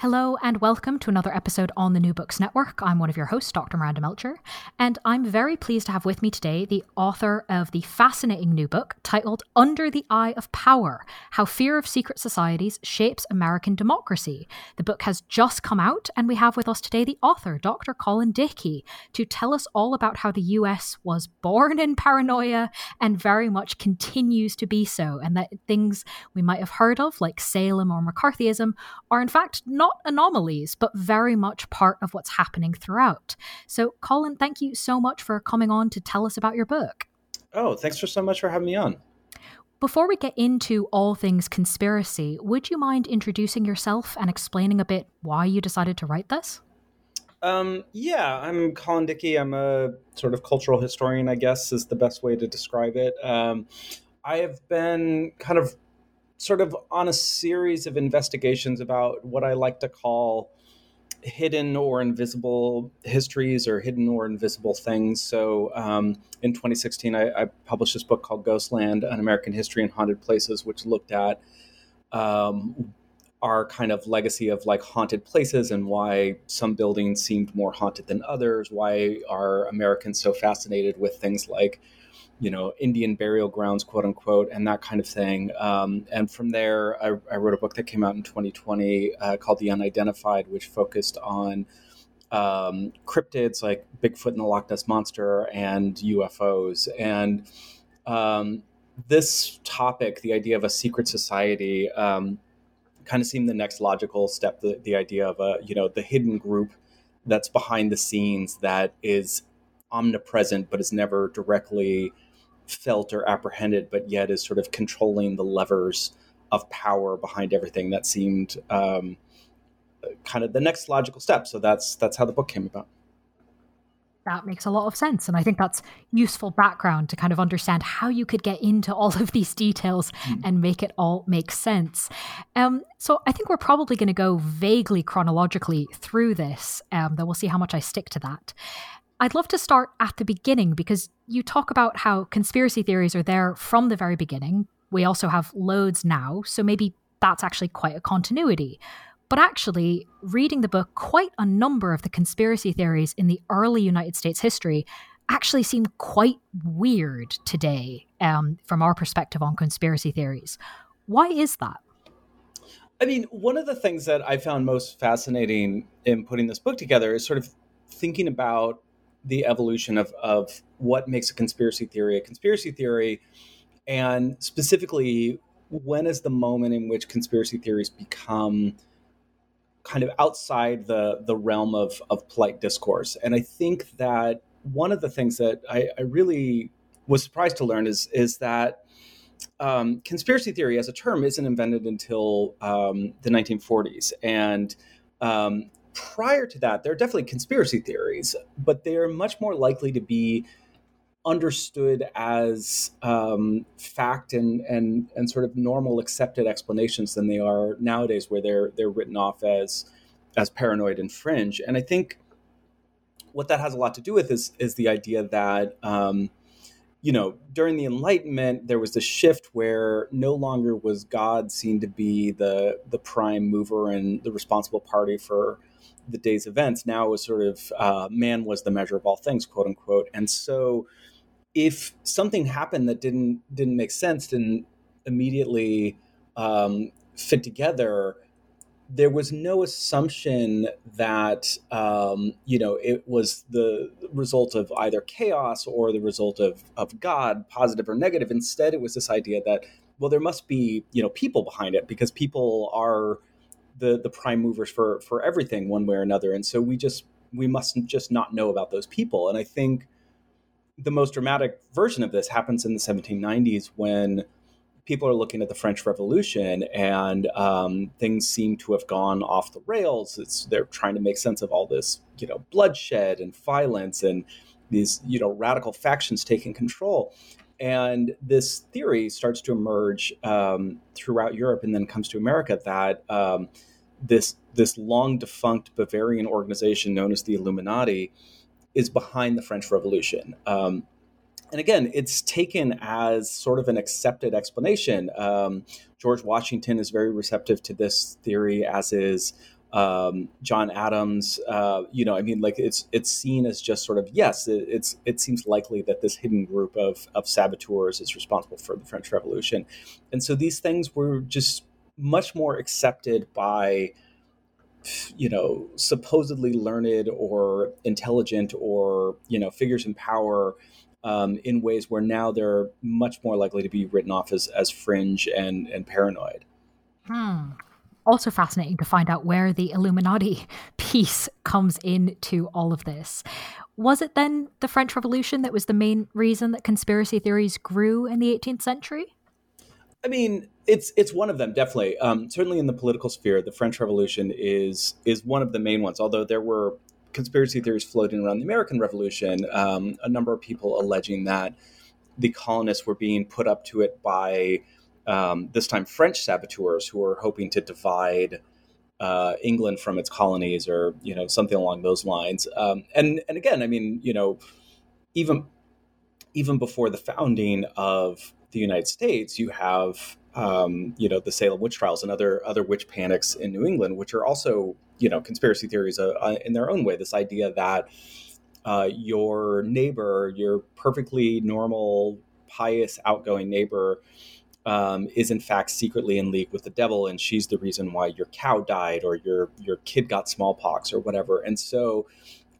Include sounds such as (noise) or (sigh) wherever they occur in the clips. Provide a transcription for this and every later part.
Hello, and welcome to another episode on the New Books Network. I'm one of your hosts, Dr. Miranda Melcher, and I'm very pleased to have with me today the author of the fascinating new book titled Under the Eye of Power How Fear of Secret Societies Shapes American Democracy. The book has just come out, and we have with us today the author, Dr. Colin Dickey, to tell us all about how the US was born in paranoia and very much continues to be so, and that things we might have heard of, like Salem or McCarthyism, are in fact not not anomalies, but very much part of what's happening throughout. So, Colin, thank you so much for coming on to tell us about your book. Oh, thanks for so much for having me on. Before we get into all things conspiracy, would you mind introducing yourself and explaining a bit why you decided to write this? Um, yeah, I'm Colin Dickey. I'm a sort of cultural historian, I guess, is the best way to describe it. Um, I have been kind of sort of on a series of investigations about what I like to call hidden or invisible histories or hidden or invisible things. So um, in 2016, I, I, published this book called Ghostland An American History in Haunted Places, which looked at um, our kind of legacy of like haunted places and why some buildings seemed more haunted than others. Why are Americans so fascinated with things like you know, Indian burial grounds, quote unquote, and that kind of thing. Um, and from there, I, I, wrote a book that came out in 2020 uh, called The Unidentified, which focused on um, cryptids like Bigfoot and the Loch Ness Monster and UFOs. And um, this topic, the idea of a secret society, um, kind of seemed the next logical step. The, the idea of a, you know, the hidden group that's behind the scenes that is omnipresent but is never directly felt or apprehended, but yet is sort of controlling the levers of power behind everything. That seemed um, kind of the next logical step. So that's that's how the book came about. That makes a lot of sense. And I think that's useful background to kind of understand how you could get into all of these details mm. and make it all make sense. Um, so I think we're probably going to go vaguely chronologically through this, um, though we'll see how much I stick to that. I'd love to start at the beginning because you talk about how conspiracy theories are there from the very beginning. We also have loads now, so maybe that's actually quite a continuity. But actually, reading the book, quite a number of the conspiracy theories in the early United States history actually seem quite weird today um, from our perspective on conspiracy theories. Why is that? I mean, one of the things that I found most fascinating in putting this book together is sort of thinking about the evolution of, of what makes a conspiracy theory a conspiracy theory, and specifically, when is the moment in which conspiracy theories become kind of outside the, the realm of, of polite discourse? And I think that one of the things that I, I really was surprised to learn is, is that um, conspiracy theory as a term isn't invented until um, the 1940s. And um, prior to that, there are definitely conspiracy theories, but they're much more likely to be understood as um, fact and, and and sort of normal accepted explanations than they are nowadays, where they're they're written off as as paranoid and fringe. And I think what that has a lot to do with is is the idea that um, you know, during the Enlightenment, there was this shift where no longer was God seen to be the the prime mover and the responsible party for the day's events. Now it was sort of uh, man was the measure of all things, quote unquote. And so, if something happened that didn't didn't make sense, didn't immediately um, fit together, there was no assumption that um, you know it was the result of either chaos or the result of of God, positive or negative. Instead, it was this idea that well, there must be you know people behind it because people are the the prime movers for for everything one way or another and so we just we must just not know about those people and i think the most dramatic version of this happens in the 1790s when people are looking at the French Revolution and um, things seem to have gone off the rails. It's, they're trying to make sense of all this, you know, bloodshed and violence and these, you know, radical factions taking control. And this theory starts to emerge um, throughout Europe and then comes to America that um, this this long defunct Bavarian organization known as the Illuminati is behind the French Revolution. Um, and again, it's taken as sort of an accepted explanation. Um, George Washington is very receptive to this theory, as is um, John Adams. Uh, you know, I mean, like it's it's seen as just sort of yes, it, it's it seems likely that this hidden group of of saboteurs is responsible for the French Revolution, and so these things were just much more accepted by you know supposedly learned or intelligent or you know figures in power um, in ways where now they're much more likely to be written off as, as fringe and, and paranoid. Hmm. Also fascinating to find out where the Illuminati (laughs) piece comes into all of this. Was it then the French Revolution that was the main reason that conspiracy theories grew in the 18th century? I mean, it's it's one of them definitely. Um, certainly in the political sphere, the French Revolution is is one of the main ones. Although there were conspiracy theories floating around the American Revolution, um, a number of people alleging that the colonists were being put up to it by um, this time French saboteurs who were hoping to divide uh, England from its colonies, or you know something along those lines. Um, and and again, I mean, you know, even even before the founding of the United States, you have um, you know the Salem witch trials and other other witch panics in New England, which are also you know conspiracy theories uh, uh, in their own way. This idea that uh, your neighbor, your perfectly normal, pious, outgoing neighbor, um, is in fact secretly in league with the devil, and she's the reason why your cow died or your your kid got smallpox or whatever. And so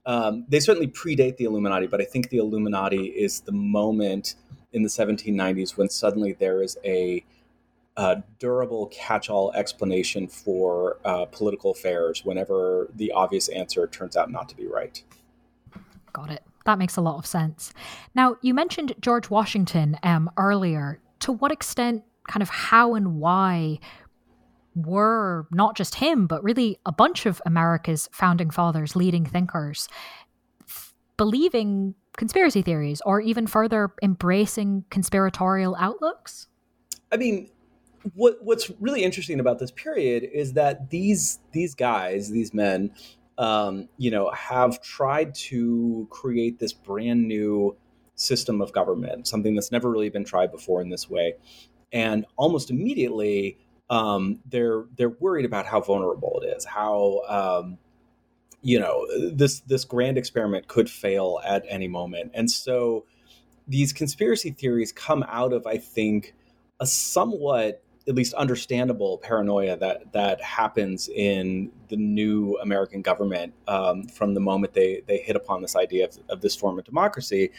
um, they certainly predate the Illuminati, but I think the Illuminati is the moment in the 1790s when suddenly there is a durable catch-all explanation for uh, political affairs whenever the obvious answer turns out not to be right. Got it. That makes a lot of sense. Now, you mentioned George Washington um, earlier. To what extent, kind of how and why were not just him, but really a bunch of America's founding fathers, leading thinkers, believing conspiracy theories or even further embracing conspiratorial outlooks? I mean, what what's really interesting about this period is that these these guys, these men, um, you know, have tried to create this brand new system of government, something that's never really been tried before in this way, and almost immediately um, they're they're worried about how vulnerable it is, how um, you know this this grand experiment could fail at any moment, and so these conspiracy theories come out of, I think, a somewhat at least understandable paranoia that that happens in the new American government um, from the moment they they hit upon this idea of, of this form of democracy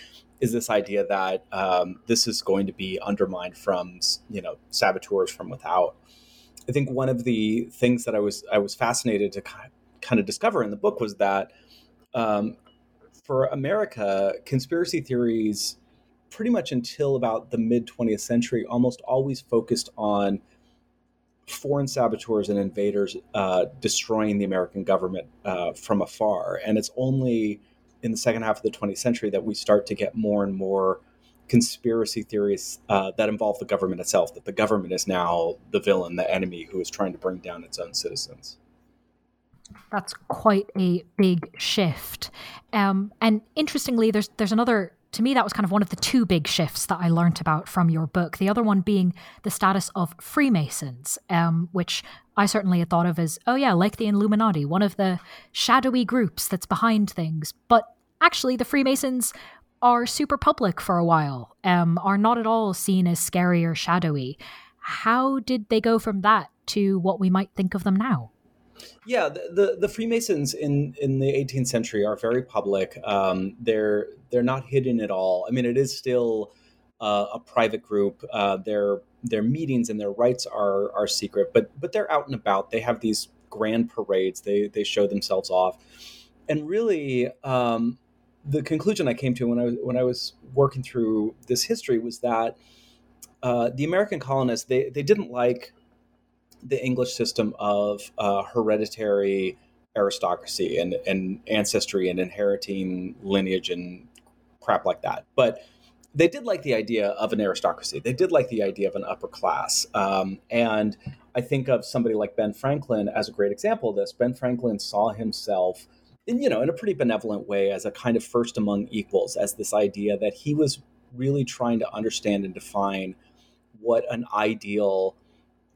is this idea that um, this is going to be undermined from you know saboteurs from without. I think one of the things that I was I was fascinated to kind of discover in the book was that um, for America, conspiracy theories pretty much until about the mid 20th century, almost always focused on foreign saboteurs and invaders uh, destroying the American government uh, from afar. And it's only in the second half of the 20th century that we start to get more and more conspiracy theories uh, that involve the government itself, that the government is now the villain, the enemy who is trying to bring down its own citizens. That's quite a big shift. Um, and interestingly, there's there's another to me, that was kind of one of the two big shifts that I learnt about from your book. The other one being the status of Freemasons, um, which I certainly had thought of as, oh, yeah, like the Illuminati, one of the shadowy groups that's behind things. But actually, the Freemasons are super public for a while, um, are not at all seen as scary or shadowy. How did they go from that to what we might think of them now? Yeah, the, the, the, Freemasons in, in the 18th century are very public. Um, they're they're not hidden at all. I mean, it is still uh, a private group. Uh, their their meetings and their rites are are secret, but but they're out and about. They have these grand parades. They they show themselves off, and really, um, the conclusion I came to when I was when I was working through this history was that uh, the American colonists they they didn't like the English system of uh, hereditary aristocracy and, and ancestry and inheriting lineage and crap like that. But they did like the idea of an aristocracy. They did like the idea of an upper class. Um, and I think of somebody like Ben Franklin as a great example of this. Ben Franklin saw himself, in, you know, in a pretty benevolent way as a kind of first among equals, as this idea that he was really trying to understand and define what an ideal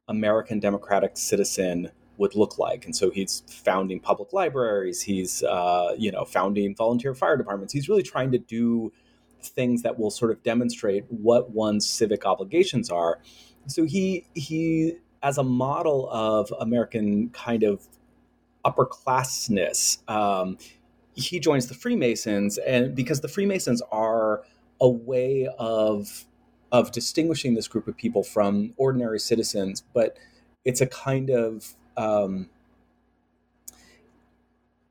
American democratic citizen would look like. And so he's founding public libraries. He's, uh, you know, founding volunteer fire departments. He's really trying to do things that will sort of demonstrate what one's civic obligations are. So he he as a model of American kind of upper classness, um, he joins the Freemasons, and because the Freemasons are a way of of distinguishing this group of people from ordinary citizens, but it's a kind of um,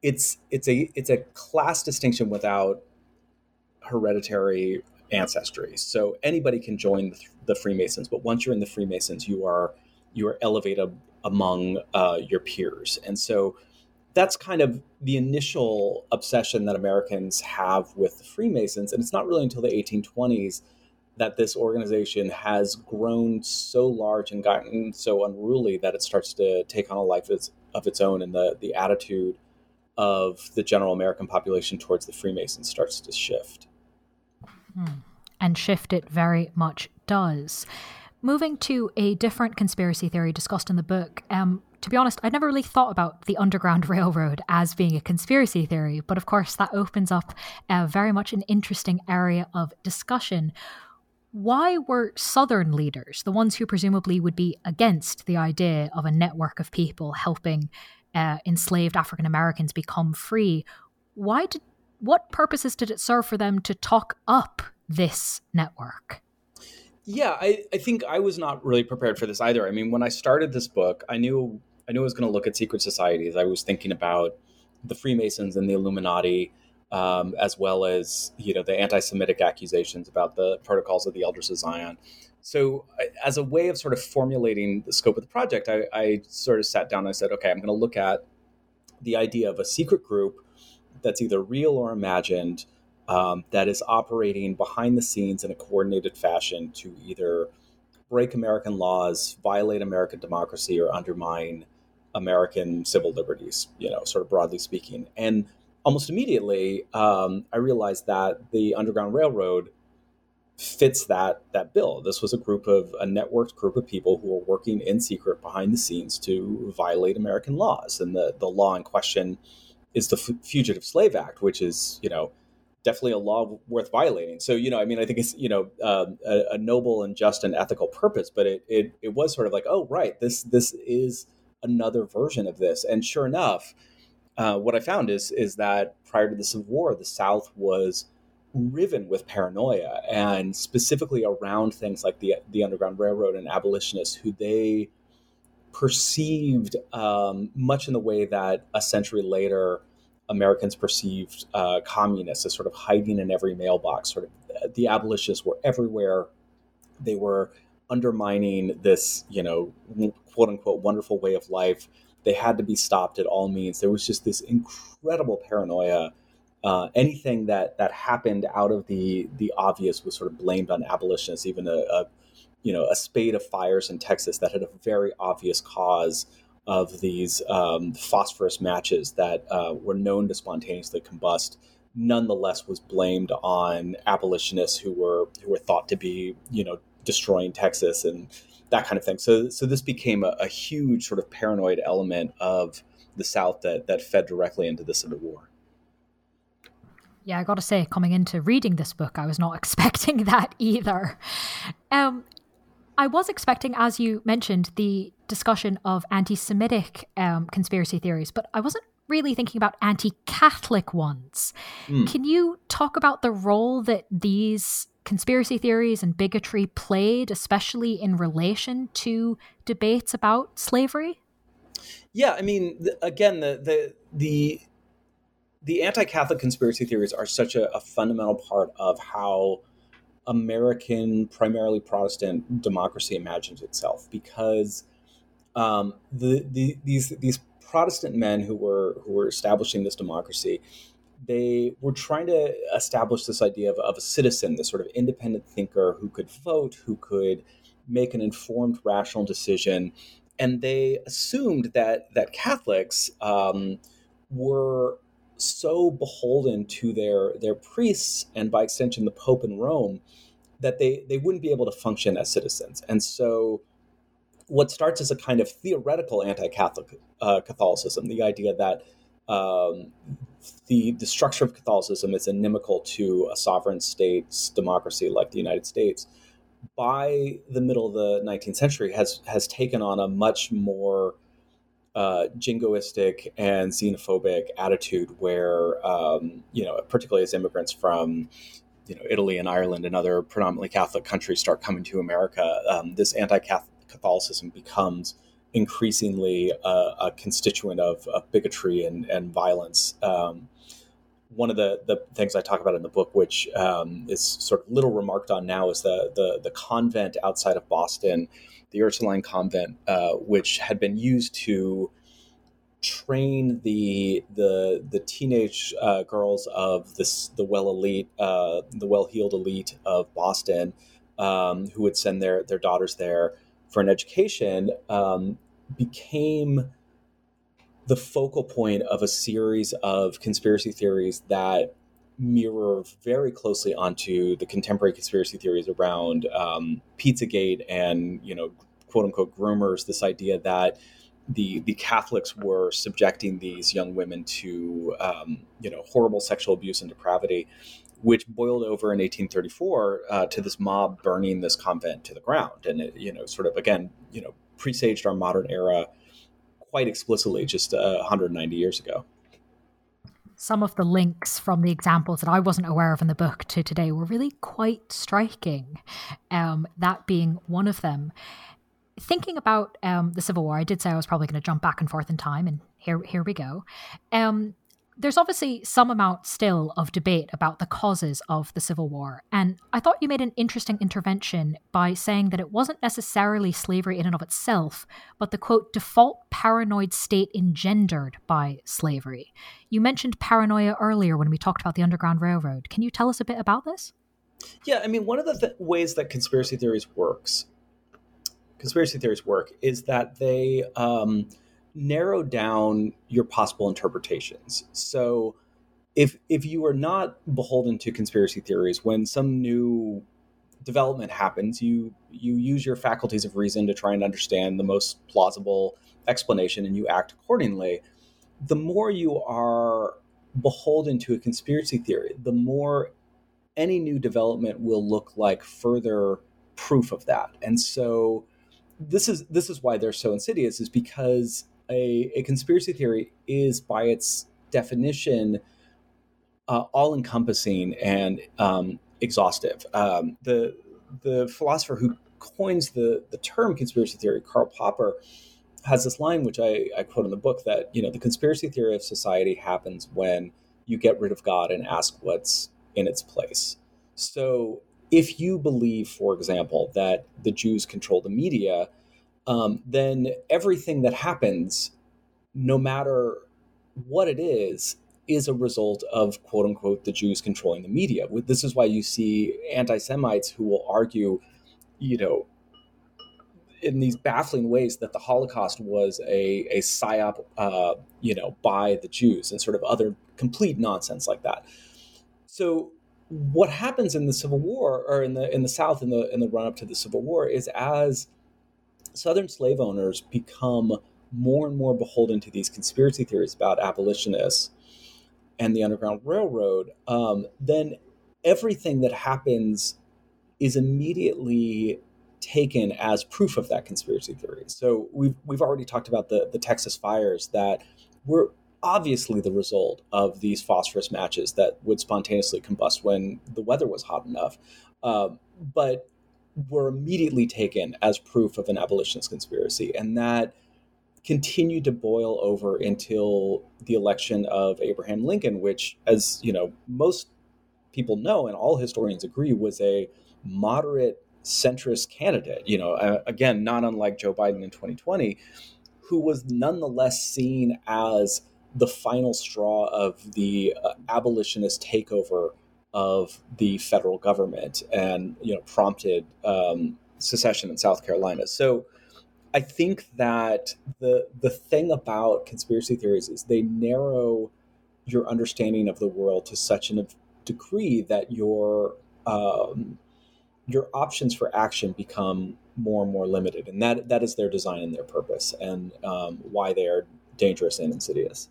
it's it's a it's a class distinction without hereditary ancestry. So anybody can join the, Freemasons, but once you're in the Freemasons, you are you are elevated among uh, your peers, and so that's kind of the initial obsession that Americans have with the Freemasons, and it's not really until the 1820s that this organization has grown so large and gotten so unruly that it starts to take on a life of its own, and the the attitude of the general American population towards the Freemasons starts to shift. And shift it very much does. Moving to a different conspiracy theory discussed in the book, um, to be honest, I'd never really thought about the Underground (laughs) Railroad as being a conspiracy theory, but of course, that opens up very much an interesting area of discussion why were Southern leaders, the ones who presumably would be against the idea of a network of people helping uh, enslaved African Americans become free, why did what purposes did it serve for them to talk up this network? Yeah, I, I think I was not really prepared for this either. I mean, when I started this book, I knew I knew I was going to look at secret societies. I was thinking about the Freemasons and the Illuminati um, as well as you know the anti-Semitic accusations about the protocols of the Elders of Zion. So, as a way of sort of formulating the scope of the project, I, I sort of sat down and I said, okay, I'm going to look at the idea of a secret group that's either real or imagined um, that is operating behind the scenes in a coordinated fashion to either break American laws, violate American democracy, or undermine American civil liberties, you know, sort of broadly speaking. And almost immediately, um, I realized that the Underground Railroad fits that that bill. This was a group of a networked group of people who were working in secret behind the scenes to violate American laws, and the the law in question is the F- Fugitive Slave Act, which is you know definitely a law worth violating. So you know, I mean, I think it's you know um, a, a, noble and just and ethical purpose, but it, it it was sort of like, oh right, this this is another version of this, and sure enough uh, what I found is is that prior to the Civil War, the South was riven with paranoia, and specifically around things like the the Underground Railroad and abolitionists, who they perceived um, much in the way that a century later Americans perceived uh, communists as sort of hiding in every mailbox. Sort of, the abolitionists were everywhere. They were undermining this, you know, quote unquote, wonderful way of life they had to be stopped at all means. There was just this incredible paranoia. Uh, anything that that happened out of the the obvious was sort of blamed on abolitionists. Even a, a you know a spate of fires in Texas that had a very obvious cause of these um, phosphorus matches that uh, were known to spontaneously combust nonetheless was blamed on abolitionists who were who were thought to be you know destroying Texas and that kind of thing. So, so this became a, a huge sort of paranoid element of the South that that fed directly into the Civil War. Yeah, I got to say, coming into reading this book, I was not (laughs) expecting that either. Um, I was expecting, as you mentioned, the discussion of anti-Semitic um, conspiracy theories, but I wasn't really thinking about anti-Catholic ones. Mm. Can you talk about the role that these conspiracy theories and bigotry played, especially in relation to debates about slavery? Yeah, I mean, again, the the the the anti-Catholic conspiracy theories are such a, a fundamental part of how American, primarily Protestant democracy imagines itself, because um, the, the these these Protestant men who were who were establishing this democracy they were trying to establish this idea of, of a citizen, this sort of independent thinker who could vote, who could make an informed, rational decision. And they assumed that that Catholics um, were so beholden to their their priests and by extension the Pope in Rome that they they wouldn't be able to function as citizens, and so what starts as a kind of theoretical anti-Catholic uh, Catholicism, the idea that um, the the structure of Catholicism is inimical to a sovereign state's democracy like the United States. By the middle of the 19th century, has has taken on a much more uh, jingoistic and xenophobic attitude, where um, you know, particularly as immigrants from you know Italy and Ireland and other predominantly Catholic countries start coming to America, um, this anti-Catholicism becomes increasingly a, a constituent of, of, bigotry and, and violence. Um, one of the, the things I talk about in the book, which um, is sort of little remarked on now, is the, the, the convent outside of Boston, the Ursuline convent, uh, which had been used to train the the the teenage uh, girls of this the well elite, uh, the well heeled elite of Boston, um, who would send their their daughters there for an education, um, became the focal point of a series of conspiracy theories that mirror very closely onto the contemporary conspiracy theories around um, Pizzagate and you know quote unquote groomers. This idea that the the Catholics were subjecting these young women to um, you know horrible sexual abuse and depravity, which boiled over in 1834 uh, to this mob burning this convent to the ground, and it, you know sort of again you know presaged our modern era quite explicitly just uh, 190 years ago. Some of the links from the examples that I wasn't aware of in the book to today were really quite striking, um, that being one of them. Thinking about um, the Civil War, I did say I was probably going to jump back and forth in time, and here, here we go. Um, there's obviously some amount still of debate about the causes of the Civil War. And I thought you made an interesting intervention by saying that it wasn't necessarily slavery in and of itself, but the quote, default paranoid state engendered by slavery. You mentioned paranoia earlier when we talked about the Underground Railroad. Can you tell us a bit about this? Yeah, I mean, one of the th- ways that conspiracy theories works, conspiracy theories work, is that they, um, narrow down your possible interpretations. So if if you are not beholden to conspiracy theories, when some new development happens, you you use your faculties of reason to try and understand the most plausible explanation and you act accordingly. The more you are beholden to a conspiracy theory, the more any new development will look like further proof of that. And so this is this is why they're so insidious is because a, a conspiracy theory is by its definition uh, all encompassing and um, exhaustive. Um, the the philosopher who coins the the term conspiracy theory, Karl Popper, has this line which I, I quote in the book that you know the conspiracy theory of society happens when you get rid of God and ask what's in its place. So if you believe, for example, that the Jews control the media, um, then everything that happens, no matter what it is, is a result of quote unquote the Jews controlling the media. This is why you see anti Semites who will argue, you know, in these baffling ways that the Holocaust was a, a psyop, uh, you know, by the Jews and sort of other complete nonsense like that. So what happens in the Civil War or in the in the South in the in the run up to the Civil War is as Southern slave owners become more and more beholden to these conspiracy theories about abolitionists and the Underground Railroad, um, then everything that happens is immediately taken as proof of that conspiracy theory. So we've we've already talked about the the Texas fires that were obviously the result of these phosphorus matches that would spontaneously combust when the weather was hot enough. Um, but were immediately taken as proof of an abolitionist conspiracy. And that continued to boil over until the election of Abraham Lincoln, which, as you know, most people know and all historians agree, was a moderate centrist candidate. You know, again, not unlike Joe Biden in 2020, who was nonetheless seen as the final straw of the uh, abolitionist takeover of the federal government and you know prompted um, secession in South Carolina. So I think that the the thing about conspiracy theories is they narrow your understanding of the world to such a degree that your um, your options for action become more and more limited, and that that is their design and their purpose, and um, why they are dangerous and insidious.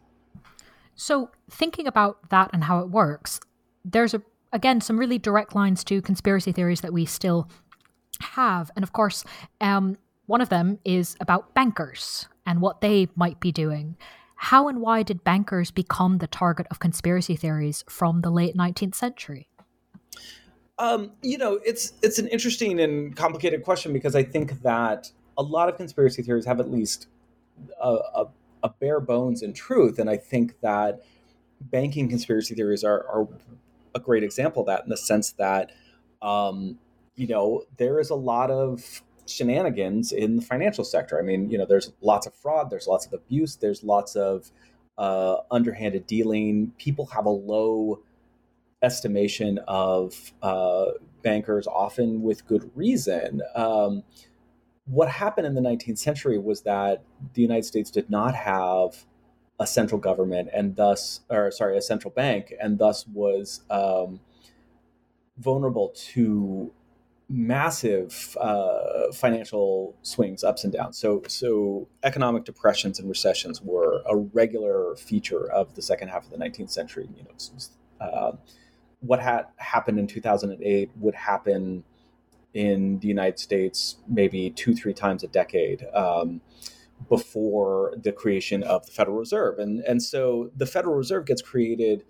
So, thinking about that and how it works, there's a again some really direct lines to conspiracy theories that we still have, and of course, um, one of them is about bankers and what they might be doing. How and why did bankers become the target of conspiracy theories from the late 19th century? Um, you know, it's it's an interesting and complicated question because I think that a lot of conspiracy theories have at least a, a, a bare bones in truth, and I think that banking conspiracy theories are, are a great example of that in the sense that um, you know there is a lot of shenanigans in the financial sector. I mean, you know, there's lots of fraud, there's lots of abuse, there's lots of uh, underhanded dealing. People have a low estimation of uh, bankers, often with good reason. Um, what happened in the 19th century was that the United States did not have a central government and thus, or sorry, a central bank, and thus was um, vulnerable to massive uh, financial swings, ups and downs. So, so economic depressions and recessions were a regular feature of the second half of the 19th century. You know, uh, what had happened in 2008 would happen in the United States maybe two, three times a decade um, before the creation of the Federal Reserve. And, and so the Federal Reserve gets created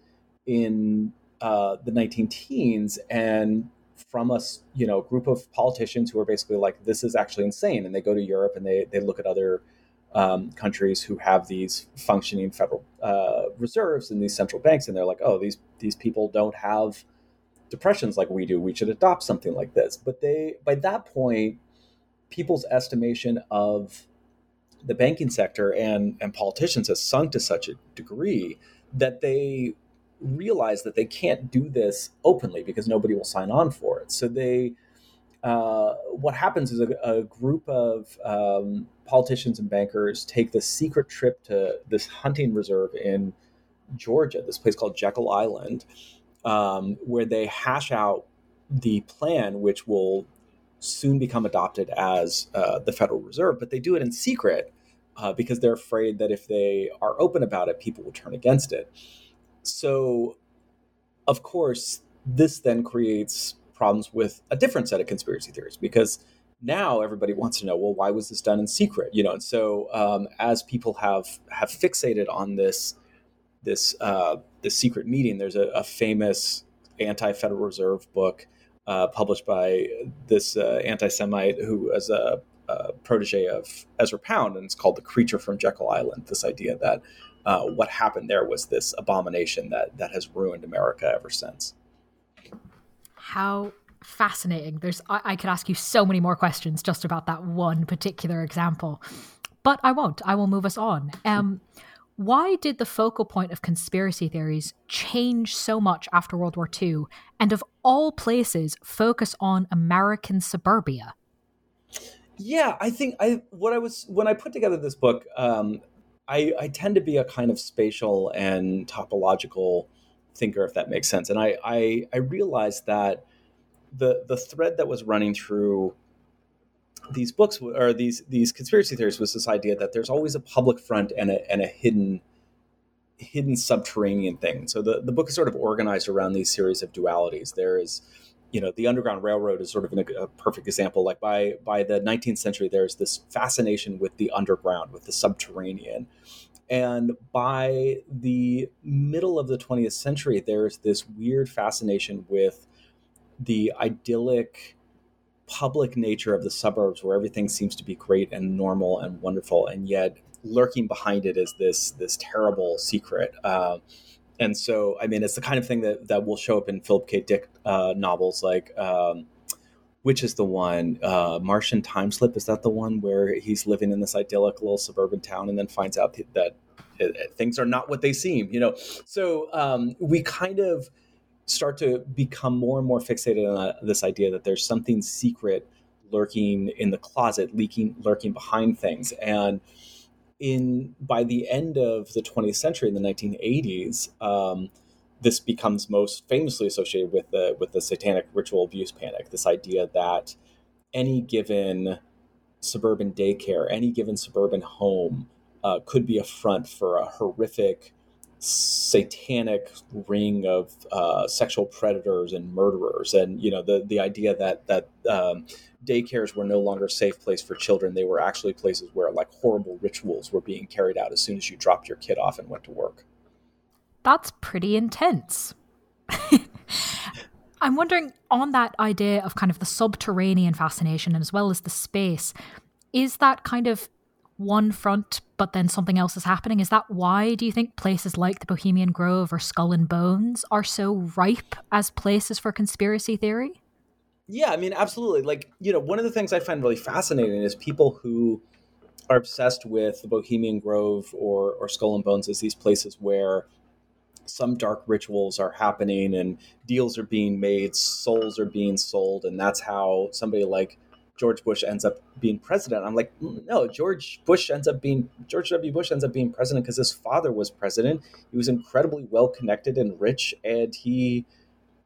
in uh, the 19 teens and from a you know group of politicians who are basically like this is actually insane and they go to Europe and they, they look at other um, countries who have these functioning federal uh, reserves and these central banks, and they're like, oh, these these people don't have depressions like we do. We should adopt something like this. But they, by that point, people's estimation of the banking sector and and politicians has sunk to such a degree that they realize that they can't do this openly because nobody will sign on for it. So they uh, what happens is a, a group of um, politicians and bankers take this secret trip to this hunting reserve in Georgia, this place called Jekyll Island, um, where they hash out the plan, which will soon become adopted as uh, the Federal Reserve. But they do it in secret uh, because they're afraid that if they are open about it, people will turn against it. So, of course, this then creates problems with a different set of conspiracy theories because now everybody wants to know well why was this done in secret you know and so um, as people have have fixated on this this uh, this secret meeting there's a, a famous anti-federal reserve book uh, published by this uh, anti-semite who is a, a, protege of ezra pound and it's called the creature from jekyll island this idea that uh, what happened there was this abomination that that has ruined america ever since how fascinating. There's I, I could ask you so many more questions just about that one particular example. But I won't. I will move us on. Um why did the focal point of conspiracy theories change so much after World War II and of all places focus on American suburbia? Yeah, I think I what I was when I put together this book, um, I, I tend to be a kind of spatial and topological thinker, if that makes sense. And I, I, I realized that the the thread that was running through these books or these these conspiracy theories was this idea that there's always a public front and a and a hidden hidden subterranean thing. So the, the book is sort of organized around these series of dualities. There is, you know, the Underground Railroad is sort of an, a perfect example. Like by by the 19th century, there's this fascination with the underground, with the subterranean. And by the middle of the 20th century, there's this weird fascination with the idyllic public nature of the suburbs where everything seems to be great and normal and wonderful. And yet lurking behind it is this, this terrible secret. Uh, and so, I mean, it's the kind of thing that, that will show up in Philip K. Dick uh, novels like, um, which is the one uh, Martian Time Slip? Is that the one where he's living in this idyllic little suburban town and then finds out that things are not what they seem? You know, so um, we kind of start to become more and more fixated on uh, this idea that there's something secret lurking in the closet, leaking, lurking behind things, and in by the end of the 20th century, in the 1980s. Um, this becomes most famously associated with the with the satanic ritual abuse panic. This idea that any given suburban daycare, any given suburban home, uh, could be a front for a horrific satanic ring of uh, sexual predators and murderers, and you know the the idea that that um, daycares were no longer a safe place for children; they were actually places where like horrible rituals were being carried out as soon as you dropped your kid off and went to work. That's pretty intense. (laughs) I'm wondering on that idea of kind of the subterranean fascination as well as the space, is that kind of one front, but then something else is happening? Is that why do you think places like the Bohemian Grove or Skull and Bones are so ripe as places for conspiracy theory? Yeah, I mean, absolutely. Like, you know, one of the things I find really fascinating is people who are obsessed with the Bohemian Grove or, or Skull and Bones as these places where some dark rituals are happening and deals are being made, souls are being sold, and that's how somebody like George Bush ends up being president. I'm like, no, George Bush ends up being George W. Bush ends up being president because his father was president. He was incredibly well connected and rich, and he,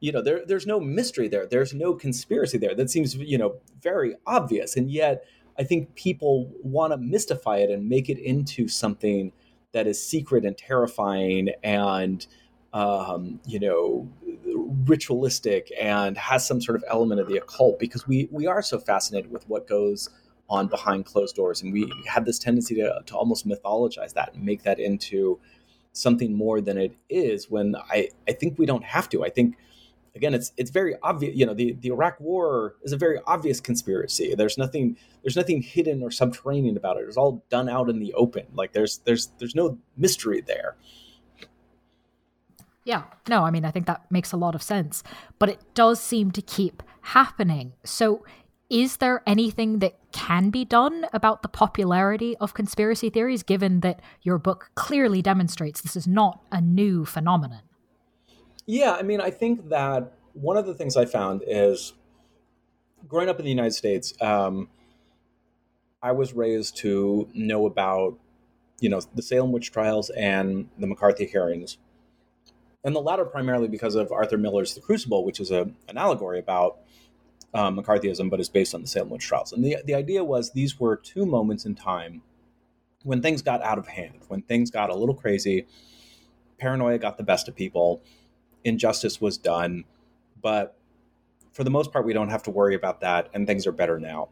you know, there there's no mystery there. There's no conspiracy there. That seems, you know, very obvious, and yet I think people want to mystify it and make it into something that is secret and terrifying and um, you know ritualistic and has some sort of element of the occult because we we are so fascinated with what goes on behind closed doors and we have this tendency to, to almost mythologize that and make that into something more than it is when I, I think we don't have to. I think again it's it's very obvious you know the, the Iraq war is a very obvious conspiracy. There's nothing there's nothing hidden or subterranean about it. It's all done out in the open. Like there's there's there's no mystery there. Yeah, no, I mean, I think that makes a lot of sense. But it does seem to keep happening. So, is there anything that can be done about the popularity of conspiracy theories, given that your book clearly demonstrates this is not a new phenomenon? Yeah, I mean, I think that one of the things I found is growing up in the United States, um, I was raised to know about, you know, the Salem witch trials and the McCarthy hearings and the latter primarily because of Arthur Miller's The Crucible, which is a, an allegory about um, McCarthyism, but is based on the Salem witch trials. And the, the idea was these were two moments in time when things got out of hand, when things got a little crazy, paranoia got the best of people, injustice was done, but for the most part, we don't have to worry about that, and things are better now.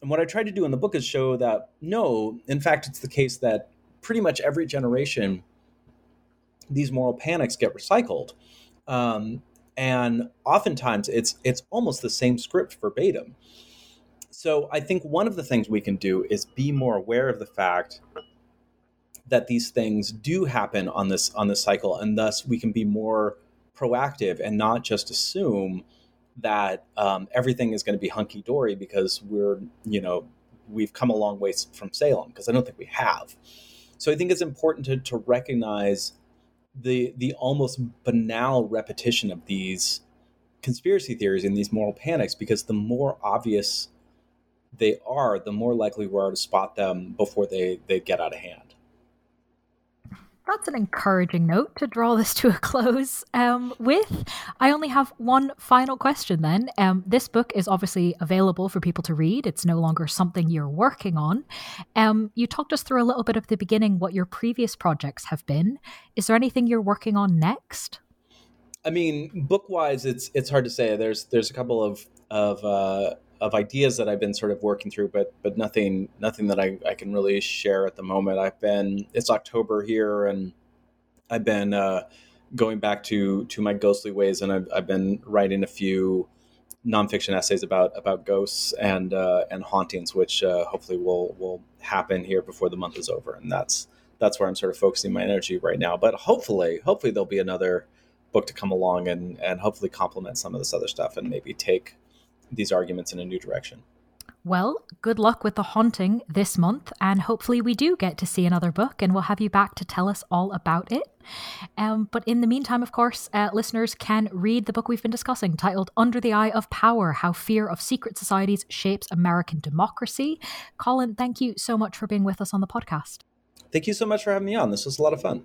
And what I tried to do in the book is show that no, in fact, it's the case that pretty much every generation these moral panics get recycled. Um, and oftentimes it's it's almost the same script verbatim. So I think one of the things we can do is be more aware of the fact that these things do happen on this on this cycle, and thus we can be more proactive and not just assume that um, everything is going to be hunky dory because we're you know we've come a long way from Salem because I don't think we have. So I think it's important to, to recognize the the almost banal repetition of these conspiracy theories and these moral panics because the more obvious they are, the more likely we are to spot them before they, they get out of hand that's an encouraging note to draw this to a close um, with. I only have one final question then. Um, this book is obviously available for people to read, it's no longer something you're working on. Um, you talked us through a little bit of the beginning what your previous projects have been. Is there anything you're working on next? I mean, book wise, it's it's hard to say. There's there's a couple of of uh, of ideas that I've been sort of working through, but but nothing nothing that I, I can really share at the moment. I've been it's October here, and I've been uh, going back to to my ghostly ways, and I've, I've been writing a few nonfiction essays about about ghosts and uh, and hauntings, which uh, hopefully will will happen here before the month is over, and that's that's where I'm sort of focusing my energy right now. But hopefully, hopefully there'll be another book to come along and and hopefully complement some of this other stuff and maybe take these arguments in a new direction. Well, good luck with the haunting this month, and hopefully, we do get to see another book, and we'll have you back to tell us all about it. Um, but in the meantime, of course, uh, listeners can read the book we've been discussing titled Under the Eye of Power How Fear of Secret Societies Shapes American Democracy. Colin, thank you so much for being with us on the podcast. Thank you so much for having me on. This was a lot of fun.